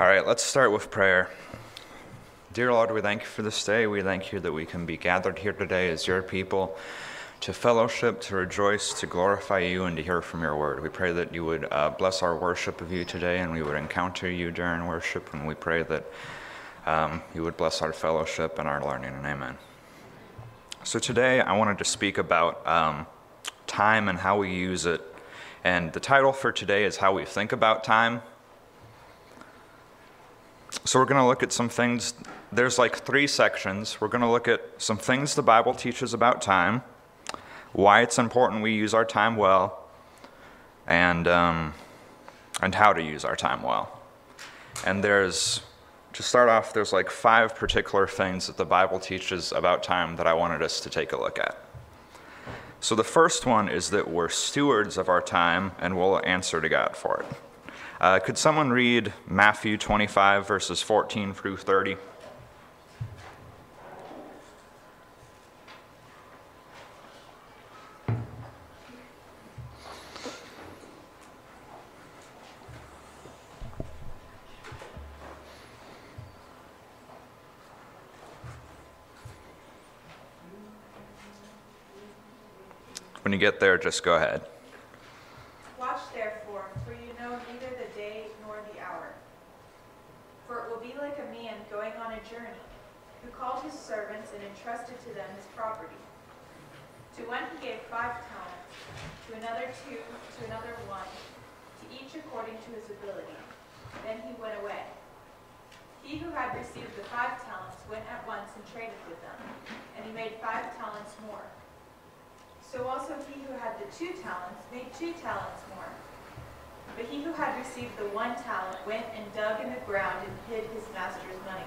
All right, let's start with prayer. Dear Lord, we thank you for this day. We thank you that we can be gathered here today as your people to fellowship, to rejoice, to glorify you, and to hear from your word. We pray that you would uh, bless our worship of you today and we would encounter you during worship. And we pray that um, you would bless our fellowship and our learning. And amen. So today I wanted to speak about um, time and how we use it. And the title for today is How We Think About Time. So we're going to look at some things. There's like three sections. We're going to look at some things the Bible teaches about time, why it's important we use our time well, and um, and how to use our time well. And there's to start off, there's like five particular things that the Bible teaches about time that I wanted us to take a look at. So the first one is that we're stewards of our time and we'll answer to God for it. Uh, could someone read Matthew 25, verses 14 through 30? When you get there, just go ahead. Watch therefore, for you know neither the day nor the hour. For it will be like a man going on a journey, who called his servants and entrusted to them his property. To one he gave five talents, to another two, to another one, to each according to his ability. Then he went away. He who had received the five talents went at once and traded with them, and he made five talents more. So also he who had the two talents made two talents more. But he who had received the one talent went and dug in the ground and hid his master's money.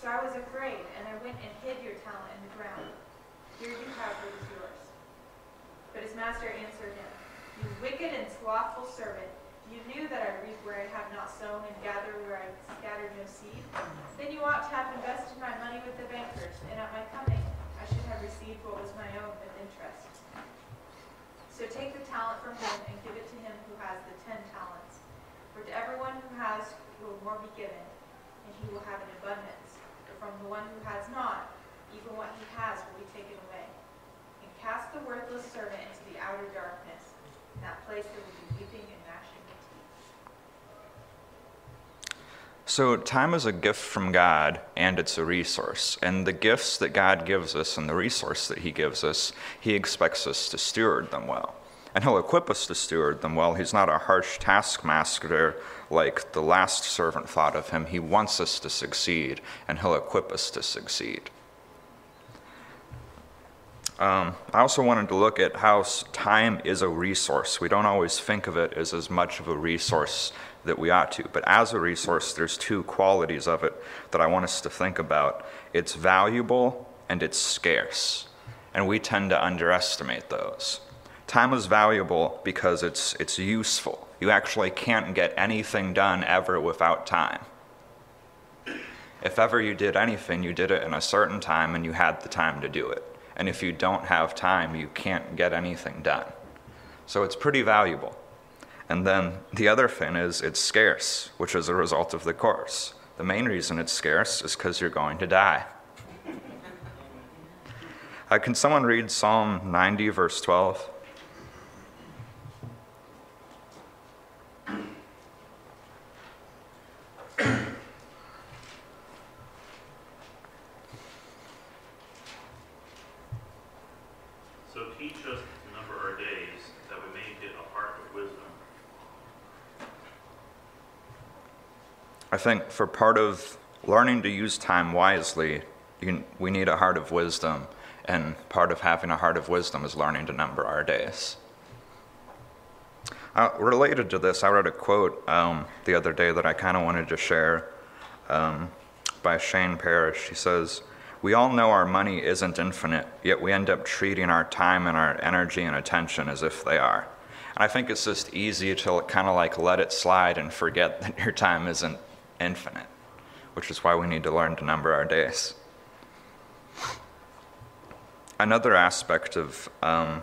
So I was afraid, and I went and hid your talent in the ground. Here you have what is yours. But his master answered him, You wicked and slothful servant, you knew that I reap where I have not sown, and gather where I have scattered no seed. Then you ought to have invested my money with the bankers, and at my coming I should have received what was my own with interest. So take the talent from him and give it to him who has the ten talents. For to everyone who has will more be given, and he will have an abundance. From the one who has not, even what he has will be taken away. And cast the worthless servant into the outer darkness. In that place there will be weeping and gnashing of teeth. So, time is a gift from God and it's a resource. And the gifts that God gives us and the resource that He gives us, He expects us to steward them well. And He'll equip us to steward them well. He's not a harsh taskmaster like the last servant thought of Him. He wants us to succeed, and He'll equip us to succeed. Um, I also wanted to look at how time is a resource. We don't always think of it as as much of a resource that we ought to, but as a resource, there's two qualities of it that I want us to think about it's valuable and it's scarce. And we tend to underestimate those. Time is valuable because it's, it's useful. You actually can't get anything done ever without time. If ever you did anything, you did it in a certain time and you had the time to do it. And if you don't have time, you can't get anything done. So it's pretty valuable. And then the other thing is it's scarce, which is a result of the course. The main reason it's scarce is because you're going to die. Uh, can someone read Psalm 90, verse 12? so teach us to number our days that we may get a heart of wisdom. I think for part of learning to use time wisely, you, we need a heart of wisdom. And part of having a heart of wisdom is learning to number our days. Uh, related to this, I read a quote um, the other day that I kind of wanted to share um, by Shane Parrish. He says, We all know our money isn't infinite, yet we end up treating our time and our energy and attention as if they are. And I think it's just easy to kind of like let it slide and forget that your time isn't infinite, which is why we need to learn to number our days. Another aspect of um,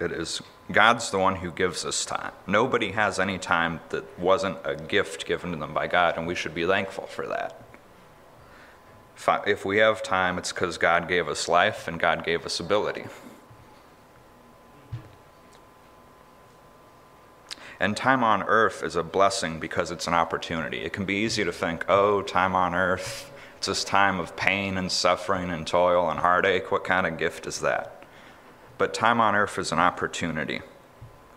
it is God's the one who gives us time. Nobody has any time that wasn't a gift given to them by God, and we should be thankful for that. If, we have time, it's because God gave us life and God gave us ability. And time on earth is a blessing because it's an opportunity. It can be easy to think, oh, time on earth, it's this time of pain and suffering and toil and heartache. What kind of gift is that? But time on earth is an opportunity.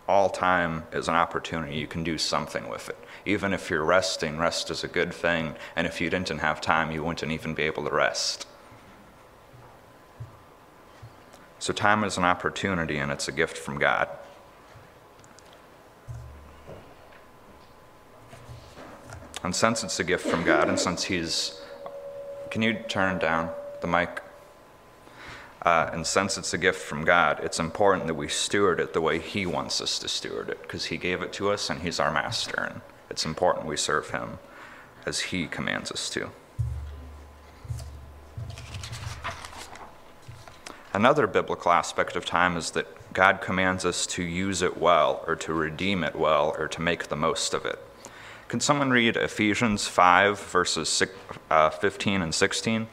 All time is an opportunity. You can do something with it. Even if you're resting, rest is a good thing. And if you didn't have time, you wouldn't even be able to rest. So, time is an opportunity and it's a gift from God. And since it's a gift from God, and since He's. Can you turn down the mic? Uh, and since it's a gift from God, it's important that we steward it the way He wants us to steward it, because He gave it to us and He's our master. And it's important we serve Him as He commands us to. Another biblical aspect of time is that God commands us to use it well, or to redeem it well, or to make the most of it. Can someone read Ephesians 5, verses uh, 15 and 16?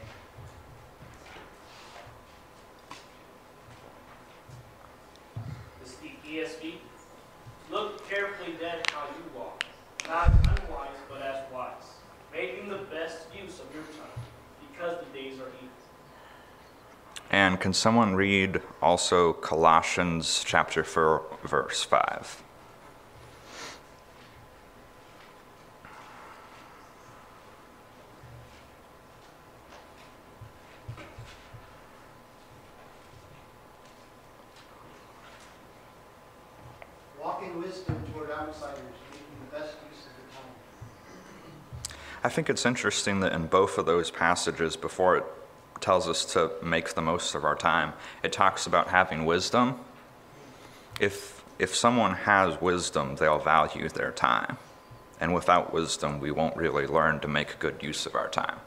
This is the ESV. Look carefully then how you walk, not unwise, but as wise, making the best use of your time, because the days are evil. And can someone read also Colossians chapter 4, verse 5? Walk wisdom toward outsiders, making the best use of your time. I think it's interesting that in both of those passages, before it tells us to make the most of our time, it talks about having wisdom. If, if someone has wisdom, they'll value their time. And without wisdom, we won't really learn to make good use of our time.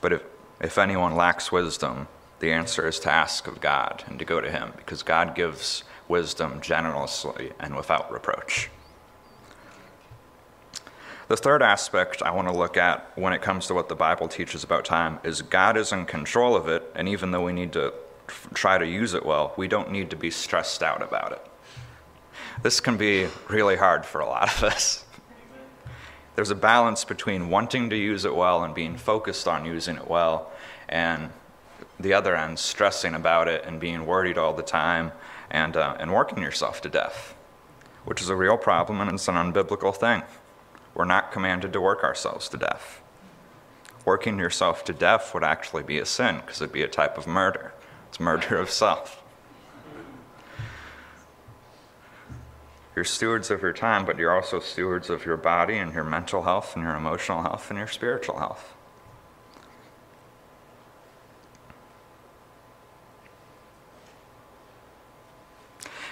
But if, if anyone lacks wisdom, the answer is to ask of God and to go to Him, because God gives wisdom generously and without reproach. The third aspect I want to look at when it comes to what the Bible teaches about time is God is in control of it, and even though we need to try to use it well, we don't need to be stressed out about it. This can be really hard for a lot of us. There's a balance between wanting to use it well and being focused on using it well, and the other end, stressing about it and being worried all the time and, uh, and working yourself to death, which is a real problem and it's an unbiblical thing. We're not commanded to work ourselves to death. Working yourself to death would actually be a sin because it'd be a type of murder. It's murder of self. You're stewards of your time, but you're also stewards of your body and your mental health and your emotional health and your spiritual health.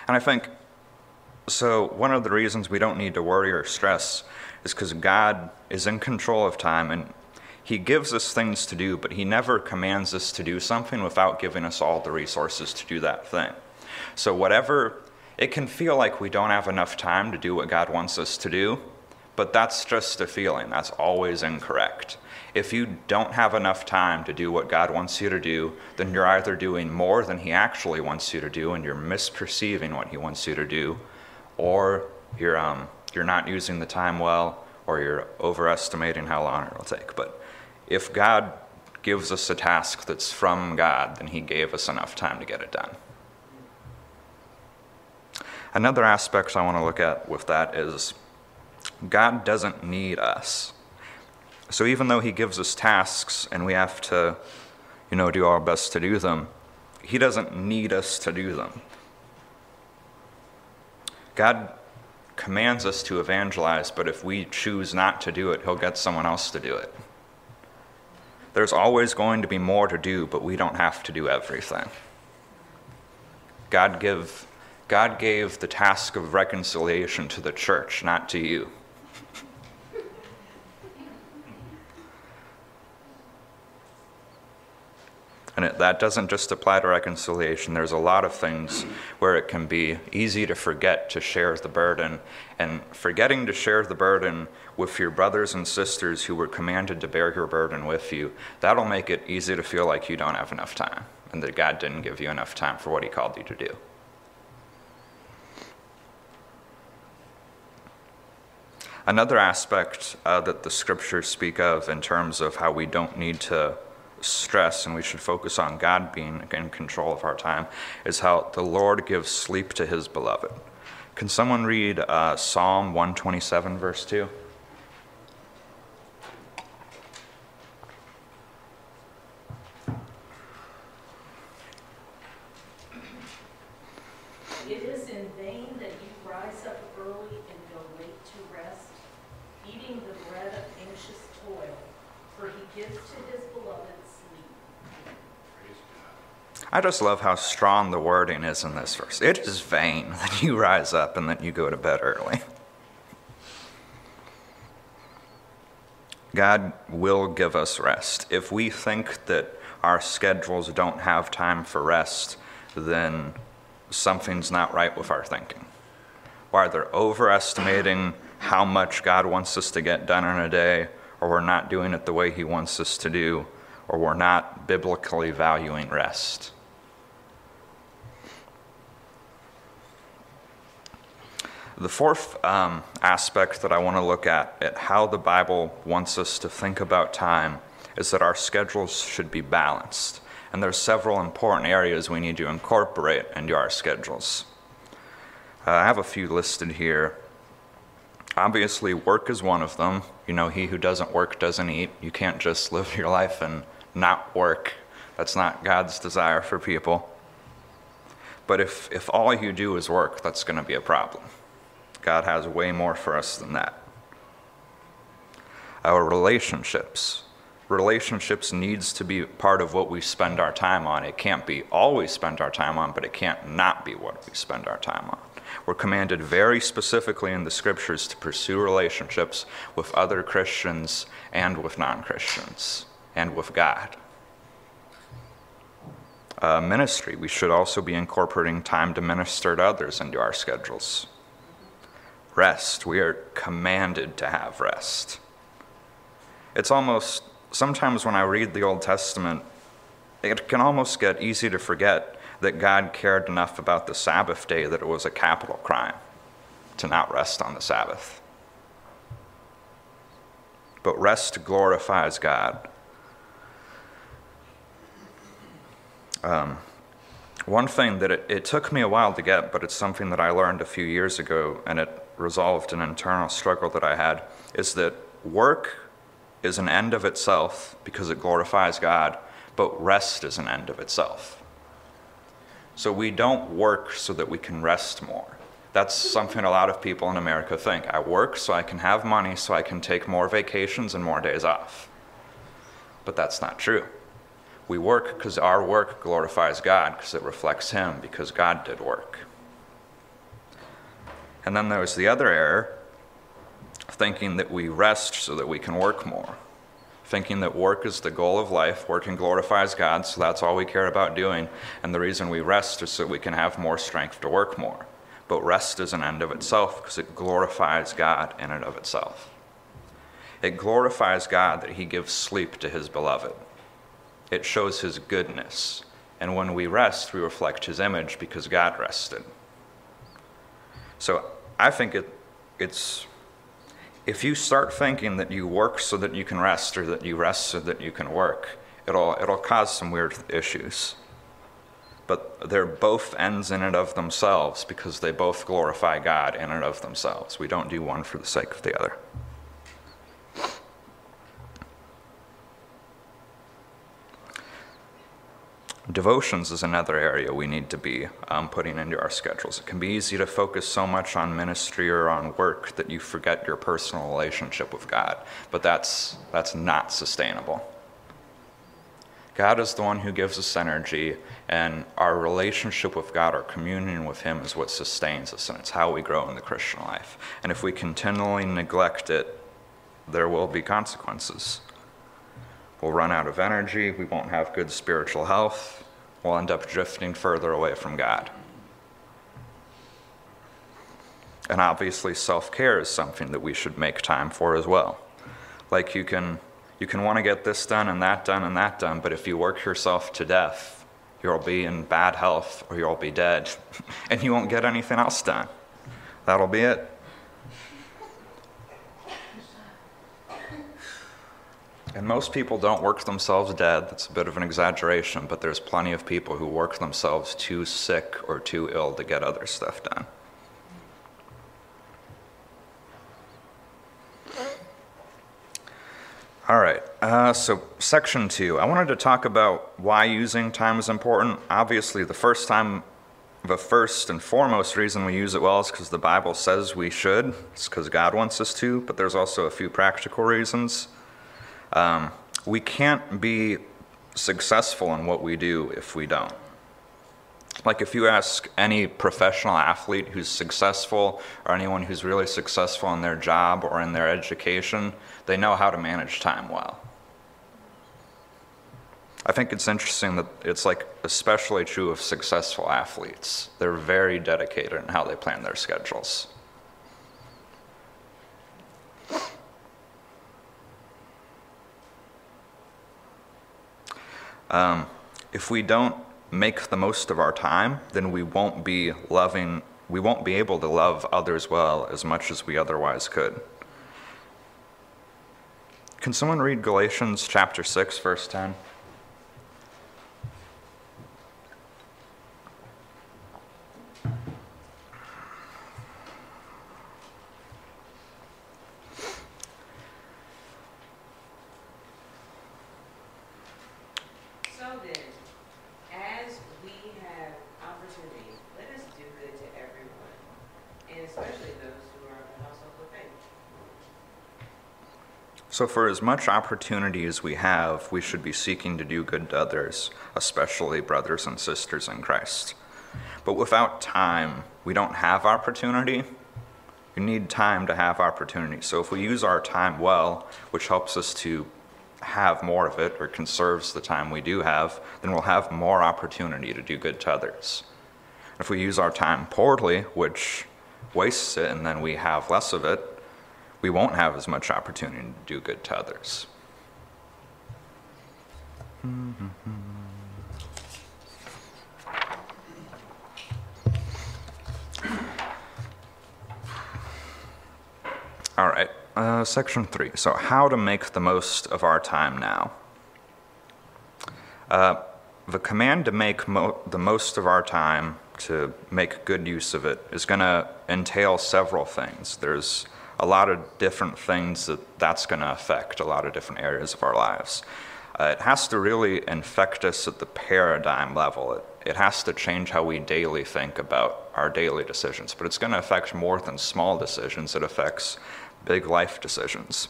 And I think so. One of the reasons we don't need to worry or stress is because God is in control of time and He gives us things to do, but He never commands us to do something without giving us all the resources to do that thing. So, whatever, it can feel like we don't have enough time to do what God wants us to do, but that's just a feeling. That's always incorrect. If you don't have enough time to do what God wants you to do, then you're either doing more than He actually wants you to do and you're misperceiving what He wants you to do, or you're, um, you're not using the time well, or you're overestimating how long it will take. But if God gives us a task that's from God, then He gave us enough time to get it done. Another aspect I want to look at with that is God doesn't need us. So even though He gives us tasks and we have to, you know, do our best to do them, He doesn't need us to do them. God commands us to evangelize, but if we choose not to do it, He'll get someone else to do it. There's always going to be more to do, but we don't have to do everything. God give God gave the task of reconciliation to the church, not to you. And it, that doesn't just apply to reconciliation. There's a lot of things where it can be easy to forget to share the burden. And forgetting to share the burden with your brothers and sisters who were commanded to bear your burden with you, that'll make it easy to feel like you don't have enough time and that God didn't give you enough time for what He called you to do. Another aspect uh, that the scriptures speak of in terms of how we don't need to stress and we should focus on God being in control of our time is how the Lord gives sleep to his beloved. Can someone read uh, Psalm 127, verse 2? It is in vain that you rise up early and go late to rest, eating the bread of anxious toil, for he gives to his beloved sleep. I just love how strong the wording is in this verse. It is vain that you rise up and that you go to bed early. God will give us rest. If we think that our schedules don't have time for rest, then something's not right with our thinking. We're either overestimating how much God wants us to get done in a day, or we're not doing it the way He wants us to do, or we're not biblically valuing rest. The fourth um, aspect that I want to look at, at how the Bible wants us to think about time, is that our schedules should be balanced. And there's several important areas we need to incorporate into our schedules. Uh, I have a few listed here. Obviously, work is one of them. You know, he who doesn't work doesn't eat. You can't just live your life and not work. That's not God's desire for people. But if, if all you do is work, that's going to be a problem. God has way more for us than that. Our relationships. Relationships needs to be part of what we spend our time on. It can't be we spend our time on, but it can't not be what we spend our time on. We're commanded very specifically in the scriptures to pursue relationships with other Christians and with non Christians and with God. Uh, ministry, we should also be incorporating time to minister to others into our schedules. Rest, we are commanded to have rest. It's almost, sometimes when I read the Old Testament, it can almost get easy to forget that God cared enough about the Sabbath day that it was a capital crime to not rest on the Sabbath. But rest glorifies God. Um, one thing that it, it took me a while to get, but it's something that I learned a few years ago, and it resolved an internal struggle that I had, is that work is an end of itself because it glorifies God, but rest is an end of itself. So we don't work so that we can rest more. That's something a lot of people in America think. I work so I can have money so I can take more vacations and more days off. But that's not true. We work because our work glorifies God, because it reflects Him, because God did work. And then there's the other error, thinking that we rest so that we can work more. Thinking that work is the goal of life, working glorifies God, so that's all we care about doing, and the reason we rest is so we can have more strength to work more. But rest is an end of itself because it glorifies God in and of itself. It glorifies God that He gives sleep to His beloved. It shows His goodness. And when we rest, we reflect His image because God rested. So I think it, it's if you start thinking that you work so that you can rest or that you rest so that you can work, it'll, it'll cause some weird issues. but they're both ends in and of themselves because they both glorify God in and of themselves. We don't do one for the sake of the other. Devotions is another area we need to be um, putting into our schedules. It can be easy to focus so much on ministry or on work that you forget your personal relationship with God, but that's, that's not sustainable. God is the one who gives us energy, and our relationship with God, our communion with Him, is what sustains us, and it's how we grow in the Christian life. And if we continually neglect it, there will be consequences. We'll run out of energy, we won't have good spiritual health, we'll end up drifting further away from God. And obviously, self care is something that we should make time for as well. Like you can, you can want to get this done and that done and that done, but if you work yourself to death, you'll be in bad health or you'll be dead, and you won't get anything else done. That'll be it. And most people don't work themselves dead. That's a bit of an exaggeration, but there's plenty of people who work themselves too sick or too ill to get other stuff done. All right, uh, so section two. I wanted to talk about why using time is important. Obviously, the first time, the first and foremost reason we use it well is because the Bible says we should. It's because God wants us to, but there's also a few practical reasons. Um, we can't be successful in what we do if we don't. Like if you ask any professional athlete who's successful or anyone who's really successful in their job or in their education, they know how to manage time well. I think it's interesting that it's like especially true of successful athletes. They're very dedicated in how they plan their schedules. Um, if we don't make the most of our time, then we won't be loving, we won't be able to love others well as much as we otherwise could. Can someone read Galatians chapter 6, verse 10? So then, as we have opportunity, let us do good to everyone, and especially those who are of the household of faith. So, for as much opportunity as we have, we should be seeking to do good to others, especially brothers and sisters in Christ. But without time, we don't have opportunity. We need time to have opportunity. So, if we use our time well, which helps us to have more of it or conserves the time we do have, then we'll have more opportunity to do good to others. If we use our time poorly, which wastes it, and then we have less of it, we won't have as much opportunity to do good to others. All right, uh, section three. So, how to make the most of our time now. Uh, the command to make mo- the most of our time, to make good use of it, is going to entail several things. There's a lot of different things that that's going to affect, a lot of different areas of our lives. Uh, it has to really infect us at the paradigm level. It, it has to change how we daily think about our daily decisions, but it's going to affect more than small decisions. It affects big life decisions.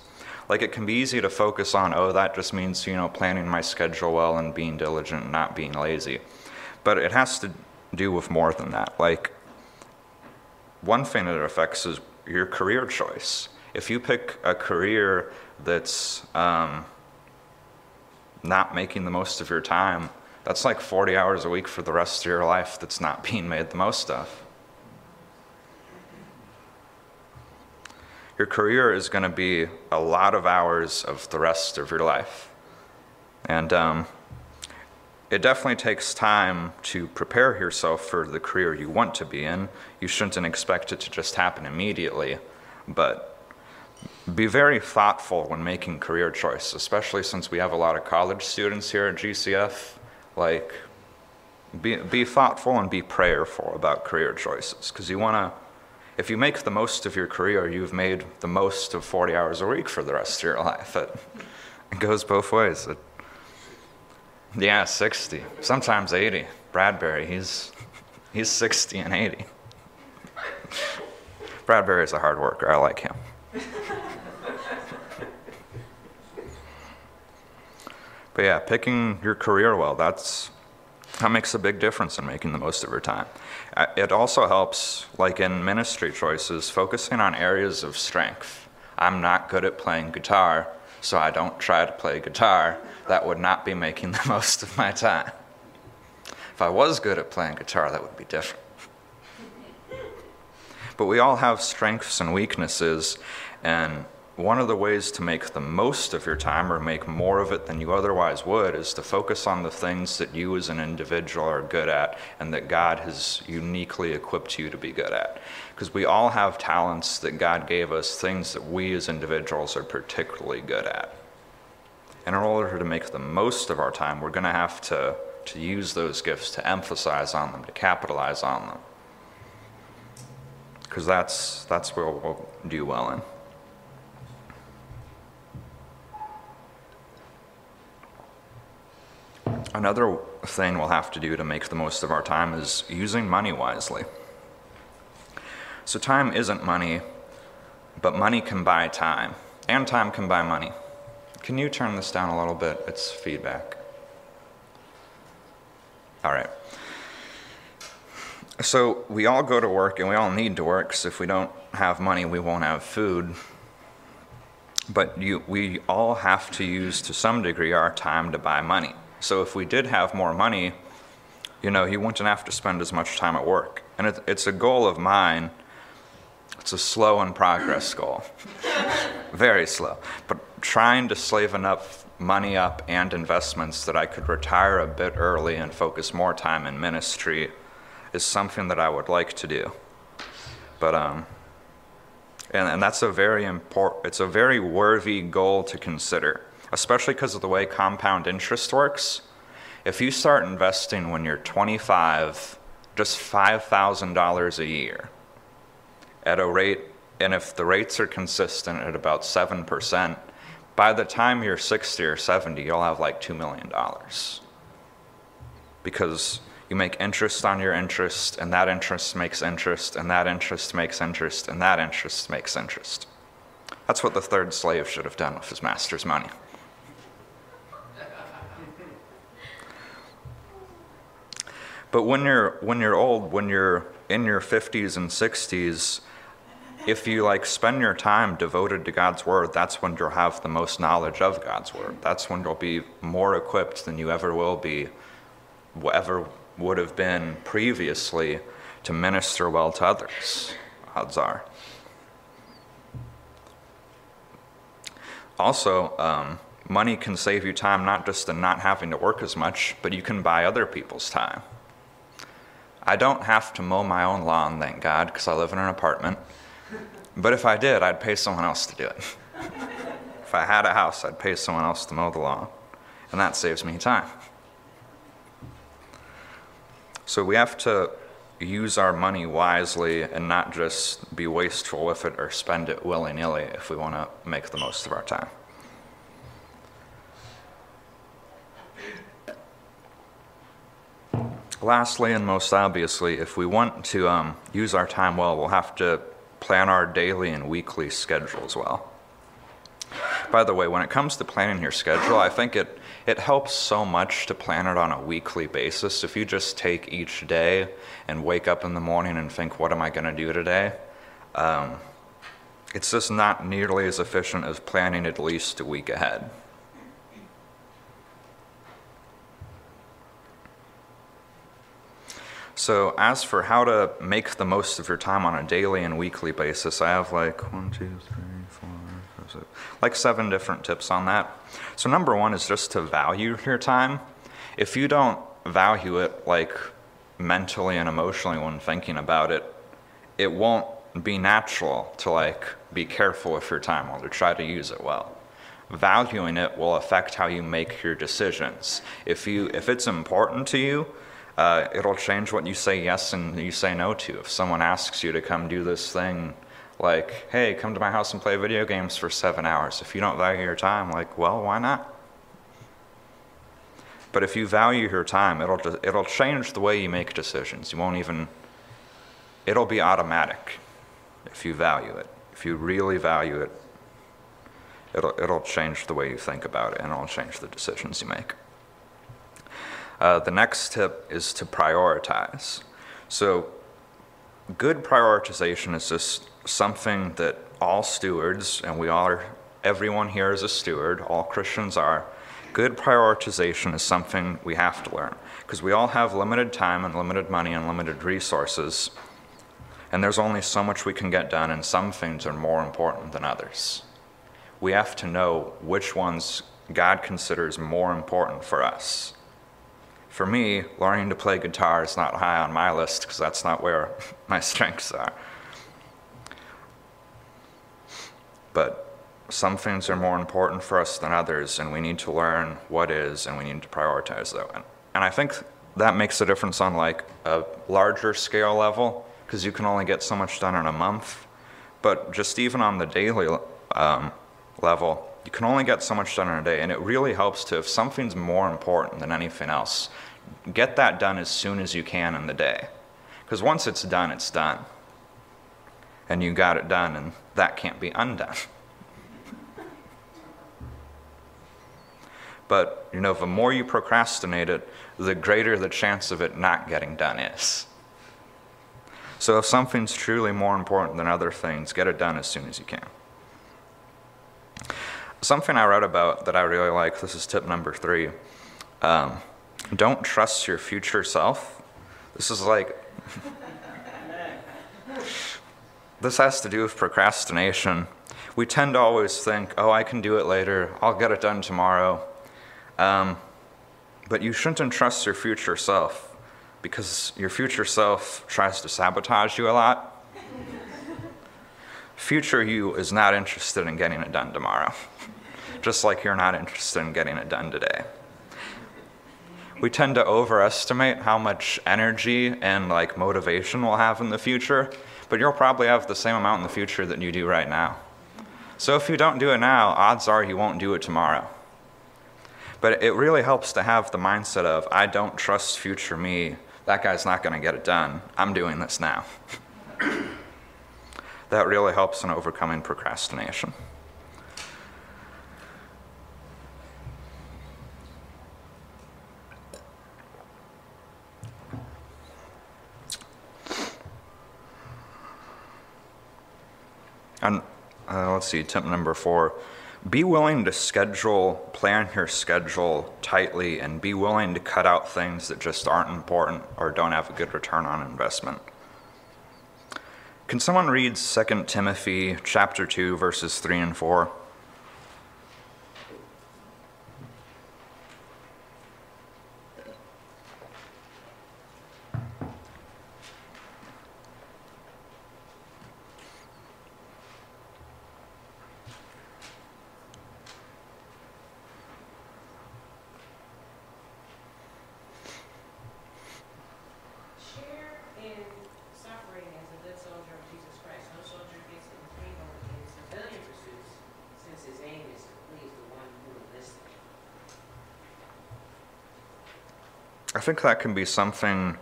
Like it can be easy to focus on, oh, that just means, you know, planning my schedule well and being diligent and not being lazy. But it has to do with more than that. Like, one thing that it affects is your career choice. If you pick a career that's um, not making the most of your time, that's like 40 hours a week for the rest of your life that's not being made the most of. Your career is going to be a lot of hours of the rest of your life. And um, it definitely takes time to prepare yourself for the career you want to be in. You shouldn't expect it to just happen immediately, but be very thoughtful when making career choice, especially since we have a lot of college students here at GCF. Like, be, be thoughtful and be prayerful about career choices because you want to if you make the most of your career you've made the most of 40 hours a week for the rest of your life it, it goes both ways it, yeah 60 sometimes 80 bradbury he's he's 60 and 80 Bradbury is a hard worker i like him but yeah picking your career well that's that makes a big difference in making the most of your time. Uh, It also helps, like in ministry choices, focusing on areas of strength. I'm not good at playing guitar, so I don't try to play guitar. That would not be making the most of my time. If I was good at playing guitar, that would be different. But we all have strengths and weaknesses, and one of the ways to make the most of your time or make more of it than you otherwise would is to focus on the things that you as an individual are good at and that God has uniquely equipped you to be good at. Because we all have talents that God gave us, things that we as individuals are particularly good at. And in order to make the most of our time, we're going to have to, to use those gifts to emphasize on them, to capitalize on them. Because that's, that's where we'll do well in. Another thing we'll have to do to make the most of our time is using money wisely. So, time isn't money, but money can buy time, and time can buy money. Can you turn this down a little bit? It's feedback. All right. So, we all go to work and we all need to work, because if we don't have money, we won't have food. But you, we all have to use, to some degree, our time to buy money. So if we did have more money, you know, he wouldn't have to spend as much time at work. And it, it's a goal of mine. It's a slow and progress goal. Very slow. But trying to save enough money up and investments that I could retire a bit early and focus more time in ministry is something that I would like to do. But um and, and that's a very important it's a very worthy goal to consider especially because of the way compound interest works. If you start investing when you're 25, just $5,000 a year at a rate, and if the rates are consistent at about 7%, by the time you're 60 or 70, you'll have like $2 million. Because you make interest on your interest, and that interest makes interest, and that interest makes interest, and that interest makes interest. That's what the third slave should have done with his master's money. But when you're when you're old, when you're in your 50s and 60s, if you like spend your time devoted to God's word, that's when you'll have the most knowledge of God's word. That's when you'll be more equipped than you ever will be, ever would have been previously to minister well to others. Odds are. Also, um, money can save you time not just in not having to work as much, but you can buy other people's time. I don't have to mow my own lawn, thank God, because I live in an apartment. But if I did, I'd pay someone else to do it. if I had a house, I'd pay someone else to mow the lawn. And that saves me time. So we have to use our money wisely and not just be wasteful with it or spend it willy nilly if we want to make the most of our time. Lastly, and most obviously, if we want to um, use our time well, we'll have to plan our daily and weekly schedules well. By the way, when it comes to planning your schedule, I think it, it helps so much to plan it on a weekly basis. If you just take each day and wake up in the morning and think, what am I going to do today? Um, it's just not nearly as efficient as planning at least a week ahead. So, as for how to make the most of your time on a daily and weekly basis, I have like one, two, three, four, five, six, like seven different tips on that. So, number one is just to value your time. If you don't value it like mentally and emotionally when thinking about it, it won't be natural to like be careful with your time or to try to use it well. Valuing it will affect how you make your decisions. If you if it's important to you, Uh, it'll change what you say yes and you say no to. If someone asks you to come do this thing, like, hey, come to my house and play video games for seven hours, if you don't value your time, like, well, why not? But if you value your time, it'll, it'll change the way you make decisions. You won't even, it'll be automatic if you value it. If you really value it, it'll, it'll change the way you think about it and it'll change the decisions you make. Uh, the next tip is to prioritize. So, good prioritization is just something that all stewards, and we are, everyone here is a steward, all Christians are. Good prioritization is something we have to learn because we all have limited time and limited money and limited resources, and there's only so much we can get done, and some things are more important than others. We have to know which ones God considers more important for us for me, learning to play guitar is not high on my list because that's not where my strengths are. But some things are more important for us than others, and we need to learn what is, and we need to prioritize that. And, and I think that makes a difference on like a larger scale level because you can only get so much done in a month. But just even on the daily um, level, you can only get so much done in a day, and it really helps to, if something's more important than anything else, get that done as soon as you can in the day. Because once it's done, it's done. And you got it done, and that can't be undone. but, you know, the more you procrastinate it, the greater the chance of it not getting done is. So if something's truly more important than other things, get it done as soon as you can. Something I read about that I really like, this is tip number three. Um, don't trust your future self. This is like, this has to do with procrastination. We tend to always think, oh, I can do it later, I'll get it done tomorrow. Um, but you shouldn't entrust your future self because your future self tries to sabotage you a lot. future you is not interested in getting it done tomorrow, just like you're not interested in getting it done today we tend to overestimate how much energy and like motivation we'll have in the future, but you'll probably have the same amount in the future that you do right now. So if you don't do it now, odds are you won't do it tomorrow. But it really helps to have the mindset of, I don't trust future me. That guy's not going to get it done. I'm doing this now. that really helps in overcoming procrastination. And see, tip number four be willing to schedule, plan your schedule tightly, and be willing to cut out things that just aren't important or don't have a good return on investment. Can someone read 2 Timothy chapter 2 verses 3 and 4? Think that can be something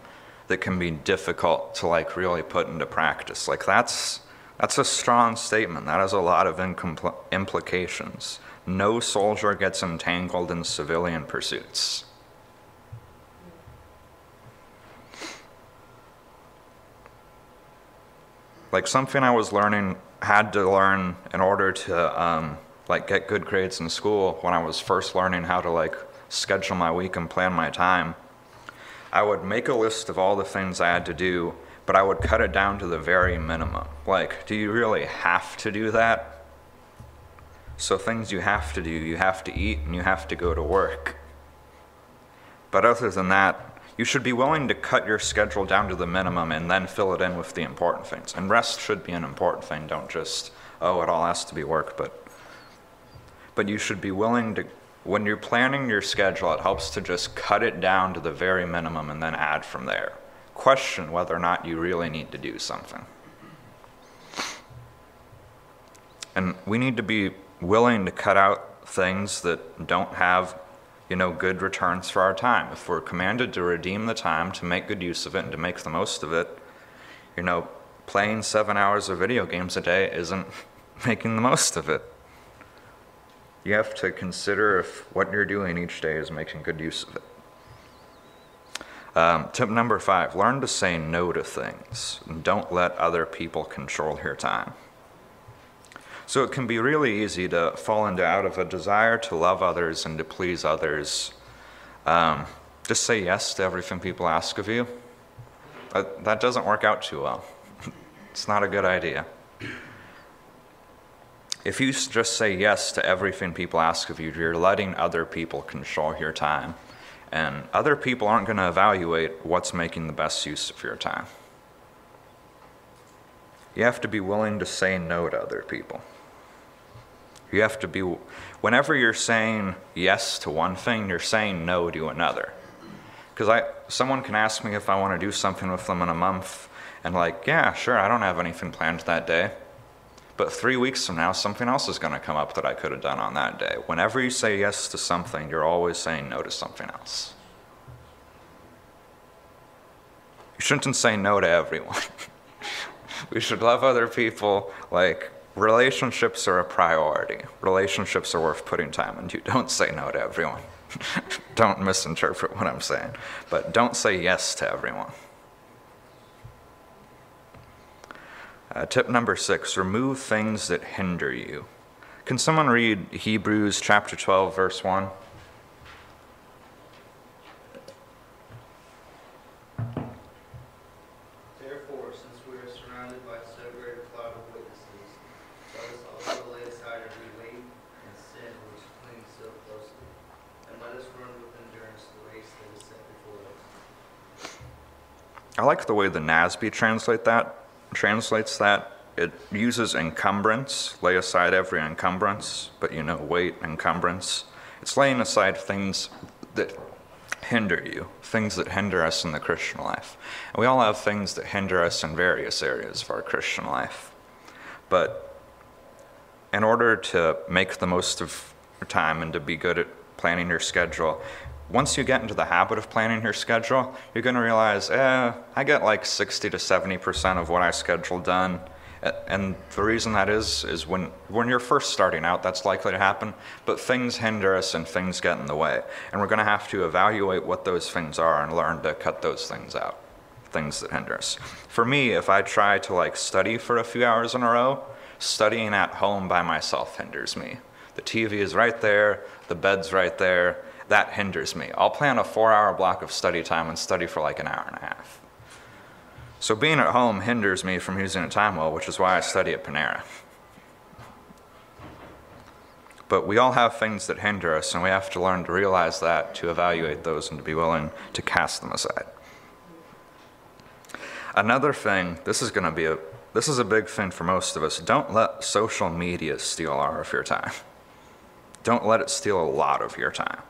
that can be difficult to like really put into practice. Like that's that's a strong statement. That has a lot of implications. No soldier gets entangled in civilian pursuits. Like something I was learning, had to learn in order to um, like get good grades in school when I was first learning how to like schedule my week and plan my time I would make a list of all the things I had to do, but I would cut it down to the very minimum. Like, do you really have to do that? So, things you have to do, you have to eat and you have to go to work. But other than that, you should be willing to cut your schedule down to the minimum and then fill it in with the important things. And rest should be an important thing. Don't just, oh, it all has to be work, but but you should be willing to when you're planning your schedule, it helps to just cut it down to the very minimum and then add from there. Question whether or not you really need to do something. And we need to be willing to cut out things that don't have, you know, good returns for our time. If we're commanded to redeem the time, to make good use of it, and to make the most of it, you know, playing seven hours of video games a day isn't making the most of it. You have to consider if what you're doing each day is making good use of it. Um, tip number five learn to say no to things. And don't let other people control your time. So it can be really easy to fall into out of a desire to love others and to please others. Um, just say yes to everything people ask of you. That, that doesn't work out too well. it's not a good idea. If you just say yes to everything people ask of you, you're letting other people control your time. And other people aren't going to evaluate what's making the best use of your time. You have to be willing to say no to other people. You have to be, whenever you're saying yes to one thing, you're saying no to another. Because I, someone can ask me if I want to do something with them in a month, and like, yeah, sure, I don't have anything planned that day. But three weeks from now, something else is going to come up that I could have done on that day. Whenever you say yes to something, you're always saying no to something else. You shouldn't say no to everyone. we should love other people. Like, relationships are a priority. Relationships are worth putting time into. Don't say no to everyone. don't misinterpret what I'm saying. But don't say yes to everyone. Uh, tip number six remove things that hinder you. Can someone read Hebrews chapter 12, verse 1? Therefore, since we are surrounded by so great a cloud of witnesses, let us also lay aside every weight and sin which clings so closely, and let us run with endurance the race that is set before us. I like the way the NASB translate that, translates that. It uses encumbrance, lay aside every encumbrance, but you know, weight, encumbrance. It's laying aside things that hinder you, things that hinder us in the Christian life. And we all have things that hinder us in various areas of our Christian life. But in order to make the most of your time and to be good at planning your schedule, once you get into the habit of planning your schedule, you're going to realize, eh, I get like 60 to 70% of what I schedule done. And the reason that is, is when, when you're first starting out, that's likely to happen, but things hinder us and things get in the way. And we're going to have to evaluate what those things are and learn to cut those things out, things that hinder us. For me, if I try to like study for a few hours in a row, studying at home by myself hinders me. The TV is right there, the bed's right there, that hinders me. I'll plan a four hour block of study time and study for like an hour and a half. So being at home hinders me from using a time well, which is why I study at Panera. But we all have things that hinder us, and we have to learn to realize that, to evaluate those, and to be willing to cast them aside. Another thing, this is going to be a this is a big thing for most of us. Don't let social media steal all of your time. Don't let it steal a lot of your time.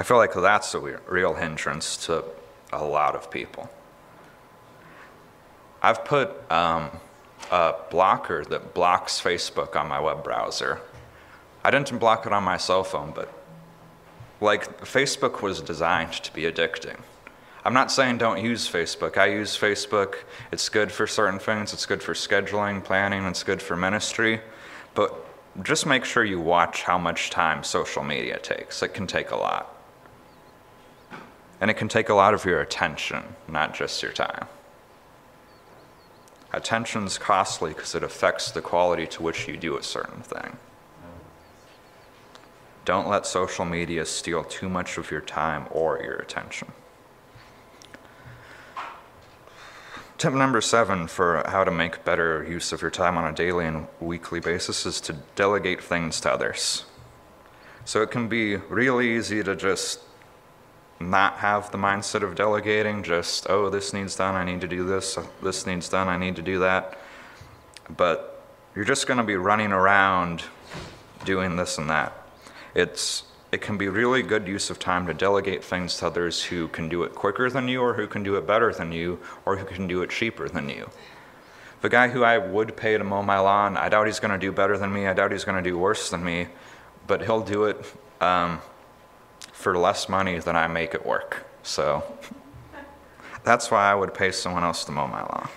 I feel like that's a real hindrance to a lot of people. I've put um, a blocker that blocks Facebook on my web browser. I didn't block it on my cell phone, but like Facebook was designed to be addicting. I'm not saying don't use Facebook. I use Facebook. It's good for certain things. It's good for scheduling, planning, it's good for ministry. But just make sure you watch how much time social media takes. It can take a lot. And it can take a lot of your attention, not just your time. Attention's costly because it affects the quality to which you do a certain thing. Don't let social media steal too much of your time or your attention. Tip number seven for how to make better use of your time on a daily and weekly basis is to delegate things to others. So it can be really easy to just not have the mindset of delegating, just, oh, this needs done, I need to do this, this needs done, I need to do that. But you're just going to be running around doing this and that. It's it can be really good use of time to delegate things to others who can do it quicker than you, or who can do it better than you, or who can do it cheaper than you. The guy who I would pay to mow my lawn, I doubt he's going to do better than me. I doubt he's going to do worse than me, but he'll do it um, for less money than I make it work. So that's why I would pay someone else to mow my lawn.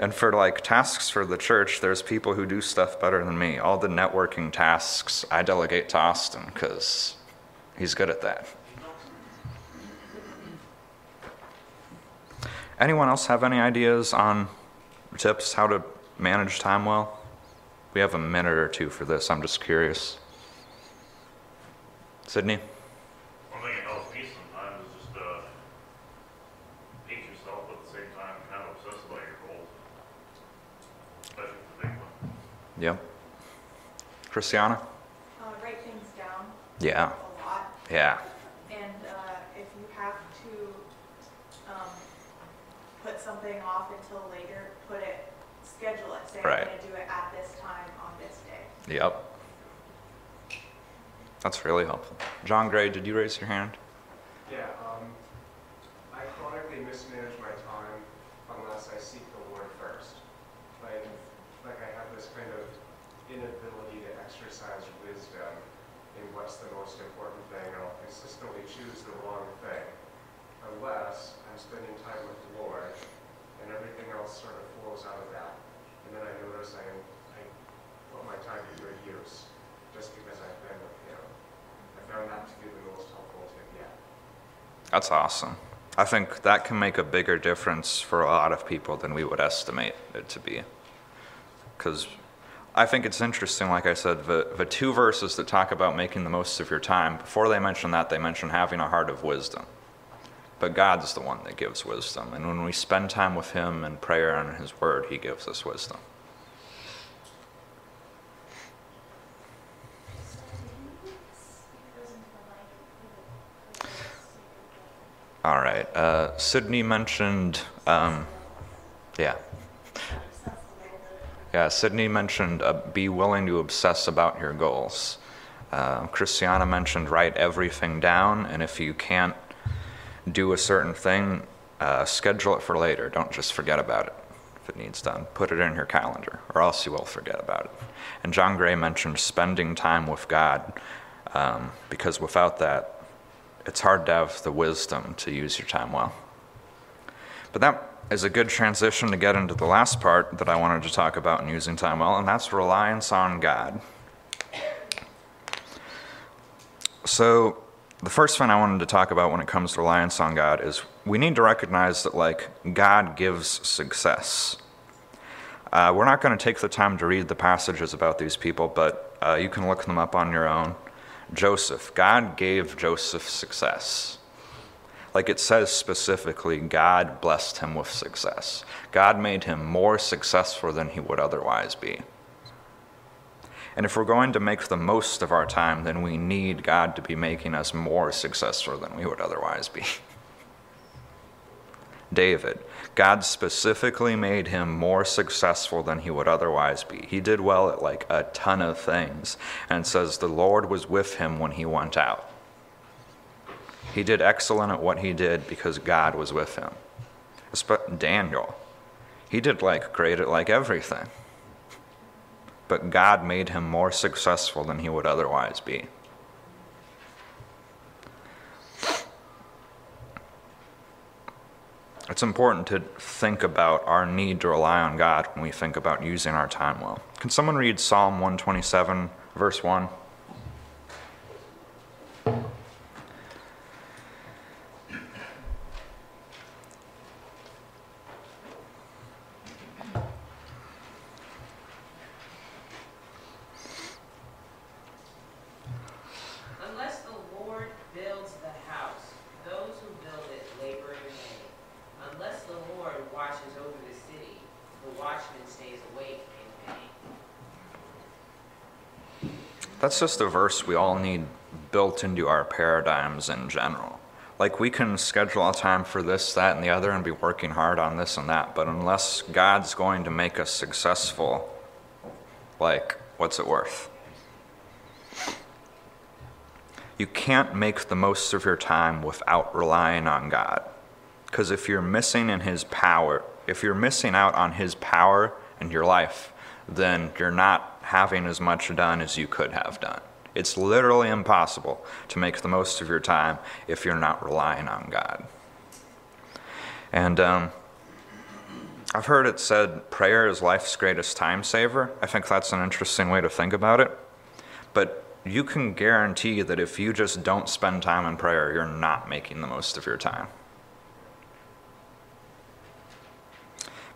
And for like tasks for the church, there's people who do stuff better than me. All the networking tasks I delegate to Austin because he's good at that. Anyone else have any ideas on tips how to manage time well? We have a minute or two for this. I'm just curious. Sydney? One thing that helps me sometimes is just, uh, pace yourself, but at the same time, kind of obsess about your goals. Especially the big one. Yep. Christiana? Uh, write things down Yeah. a lot, Yeah. and, uh, if you have to, um, put something off until later, put it, schedule it, say I'm gonna do it at this time on this day. Yep. That's really helpful. John Gray, did you raise your hand? Yeah, um, I chronically mismanage my time unless I seek the Lord first. Like, like I have this kind of inability to exercise wisdom in what's the most important thing, I'll consistently choose the wrong thing. Unless I'm spending time with the Lord, and everything else sort of flows out of that. And then I notice I, I put my time to good use, just because I've been with Found that to helpful tip. That's awesome. I think that can make a bigger difference for a lot of people than we would estimate it to be. Because I think it's interesting, like I said, the, the two verses that talk about making the most of your time, before they mention that, they mention having a heart of wisdom. But God's the one that gives wisdom. And when we spend time with Him in prayer and His Word, He gives us wisdom. All right. Uh, Sydney mentioned, um, yeah. Yeah, Sydney mentioned uh, be willing to obsess about your goals. Uh, Christiana mentioned write everything down, and if you can't do a certain thing, uh, schedule it for later. Don't just forget about it if it needs done. Put it in your calendar, or else you will forget about it. And John Gray mentioned spending time with God, um, because without that, it's hard to have the wisdom to use your time well. But that is a good transition to get into the last part that I wanted to talk about in using time well, and that's reliance on God. So, the first thing I wanted to talk about when it comes to reliance on God is we need to recognize that, like, God gives success. Uh, we're not going to take the time to read the passages about these people, but uh, you can look them up on your own. Joseph, God gave Joseph success. Like it says specifically, God blessed him with success. God made him more successful than he would otherwise be. And if we're going to make the most of our time, then we need God to be making us more successful than we would otherwise be. David, God specifically made him more successful than he would otherwise be. He did well at like a ton of things, and says the Lord was with him when he went out. He did excellent at what he did because God was with him. Daniel, he did like great at like everything. But God made him more successful than he would otherwise be. It's important to think about our need to rely on God when we think about using our time well. Can someone read Psalm 127, verse 1? Unless the Lord builds the house, those who build it labor in vain. Unless the Lord watches over the city, the watchman stays awake in vain. That's just a verse we all need built into our paradigms in general. Like, we can schedule a time for this, that, and the other and be working hard on this and that, but unless God's going to make us successful, like, what's it worth? you can't make the most of your time without relying on God. Because if you're missing in His power, if you're missing out on His power in your life, then you're not having as much done as you could have done. It's literally impossible to make the most of your time if you're not relying on God. And um, I've heard it said prayer is life's greatest time saver. I think that's an interesting way to think about it. But you can guarantee that if you just don't spend time in prayer, you're not making the most of your time.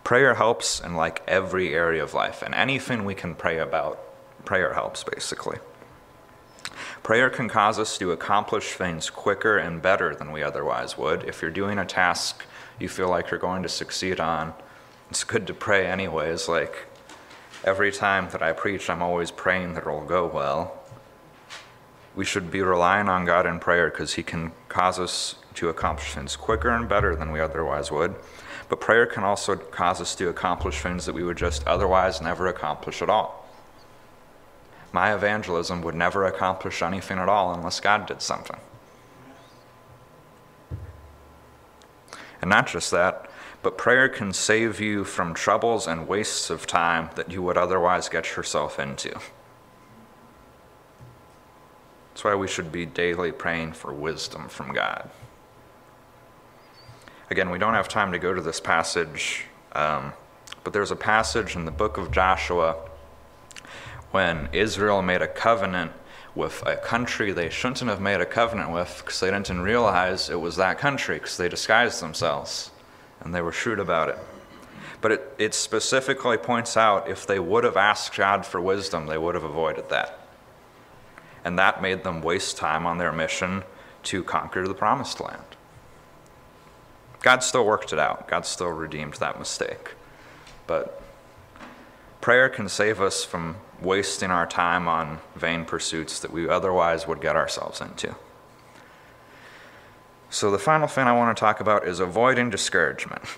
Prayer helps in like every area of life, and anything we can pray about, prayer helps basically. Prayer can cause us to accomplish things quicker and better than we otherwise would. If you're doing a task you feel like you're going to succeed on, it's good to pray anyways. Like every time that I preach, I'm always praying that it'll go well. We should be relying on God in prayer because He can cause us to accomplish things quicker and better than we otherwise would. But prayer can also cause us to accomplish things that we would just otherwise never accomplish at all. My evangelism would never accomplish anything at all unless God did something. And not just that, but prayer can save you from troubles and wastes of time that you would otherwise get yourself into. That's why we should be daily praying for wisdom from God. Again, we don't have time to go to this passage, um, but there's a passage in the book of Joshua when Israel made a covenant with a country they shouldn't have made a covenant with because they didn't realize it was that country because they disguised themselves and they were shrewd about it. But it, it specifically points out if they would have asked God for wisdom, they would have avoided that. And that made them waste time on their mission to conquer the promised land. God still worked it out, God still redeemed that mistake. But prayer can save us from wasting our time on vain pursuits that we otherwise would get ourselves into. So, the final thing I want to talk about is avoiding discouragement.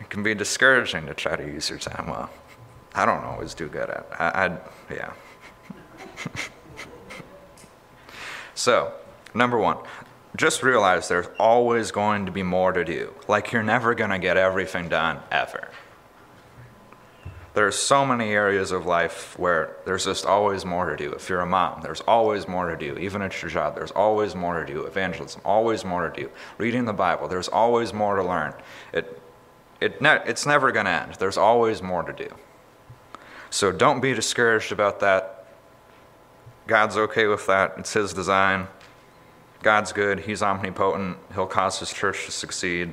It can be discouraging to try to use your time well. I don't always do good at it. I, I yeah. so, number one, just realize there's always going to be more to do. Like you're never going to get everything done ever. There's so many areas of life where there's just always more to do. If you're a mom, there's always more to do. Even at your job, there's always more to do. Evangelism, always more to do. Reading the Bible, there's always more to learn. It, it ne- it's never going to end. There's always more to do. So don't be discouraged about that. God's okay with that. It's His design. God's good, He's omnipotent, He'll cause His church to succeed.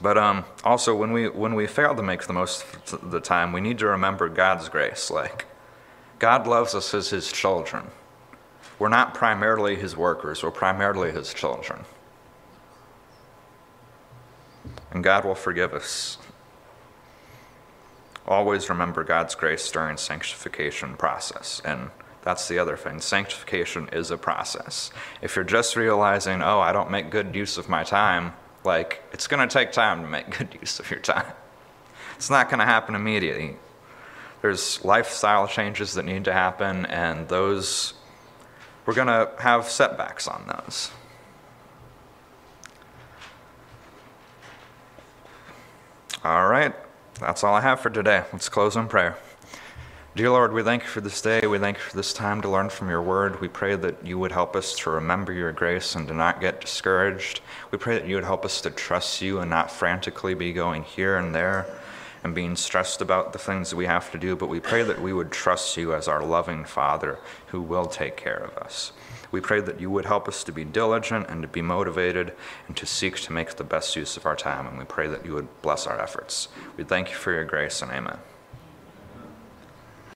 But um, also, when we, when we fail to make the most of the time, we need to remember God's grace. Like, God loves us as His children. We're not primarily His workers, we're primarily His children. And God will forgive us. Always remember God's grace during sanctification process. And that's the other thing. Sanctification is a process. If you're just realizing, oh, I don't make good use of my time, like, it's going to take time to make good use of your time. It's not going to happen immediately. There's lifestyle changes that need to happen, and those, we're going to have setbacks on those. All right, that's all I have for today. Let's close in prayer. Dear Lord, we thank you for this day. We thank you for this time to learn from your word. We pray that you would help us to remember your grace and to not get discouraged. We pray that you would help us to trust you and not frantically be going here and there and being stressed about the things that we have to do, but we pray that we would trust you as our loving Father who will take care of us. We pray that you would help us to be diligent and to be motivated and to seek to make the best use of our time, and we pray that you would bless our efforts. We thank you for your grace and amen.